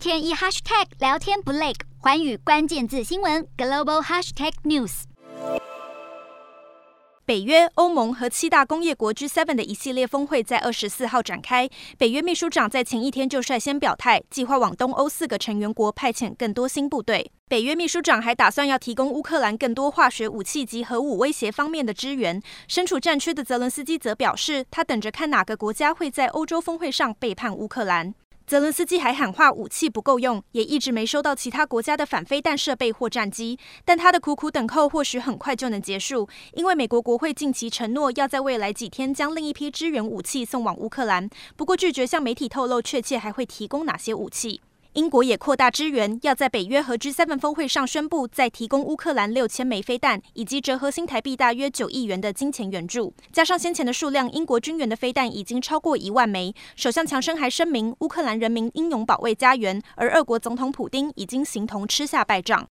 天一 hashtag 聊天不累，寰宇关键字新闻 global hashtag news。北约、欧盟和七大工业国 G7 的一系列峰会在二十四号展开。北约秘书长在前一天就率先表态，计划往东欧四个成员国派遣更多新部队。北约秘书长还打算要提供乌克兰更多化学武器及核武威胁方面的支援。身处战区的泽伦斯基则表示，他等着看哪个国家会在欧洲峰会上背叛乌克兰。泽伦斯基还喊话武器不够用，也一直没收到其他国家的反飞弹设备或战机。但他的苦苦等候或许很快就能结束，因为美国国会近期承诺要在未来几天将另一批支援武器送往乌克兰，不过拒绝向媒体透露确切还会提供哪些武器。英国也扩大支援，要在北约和 G7 峰会上宣布再提供乌克兰六千枚飞弹，以及折合新台币大约九亿元的金钱援助。加上先前的数量，英国军援的飞弹已经超过一万枚。首相强生还声明，乌克兰人民英勇保卫家园，而俄国总统普丁已经形同吃下败仗。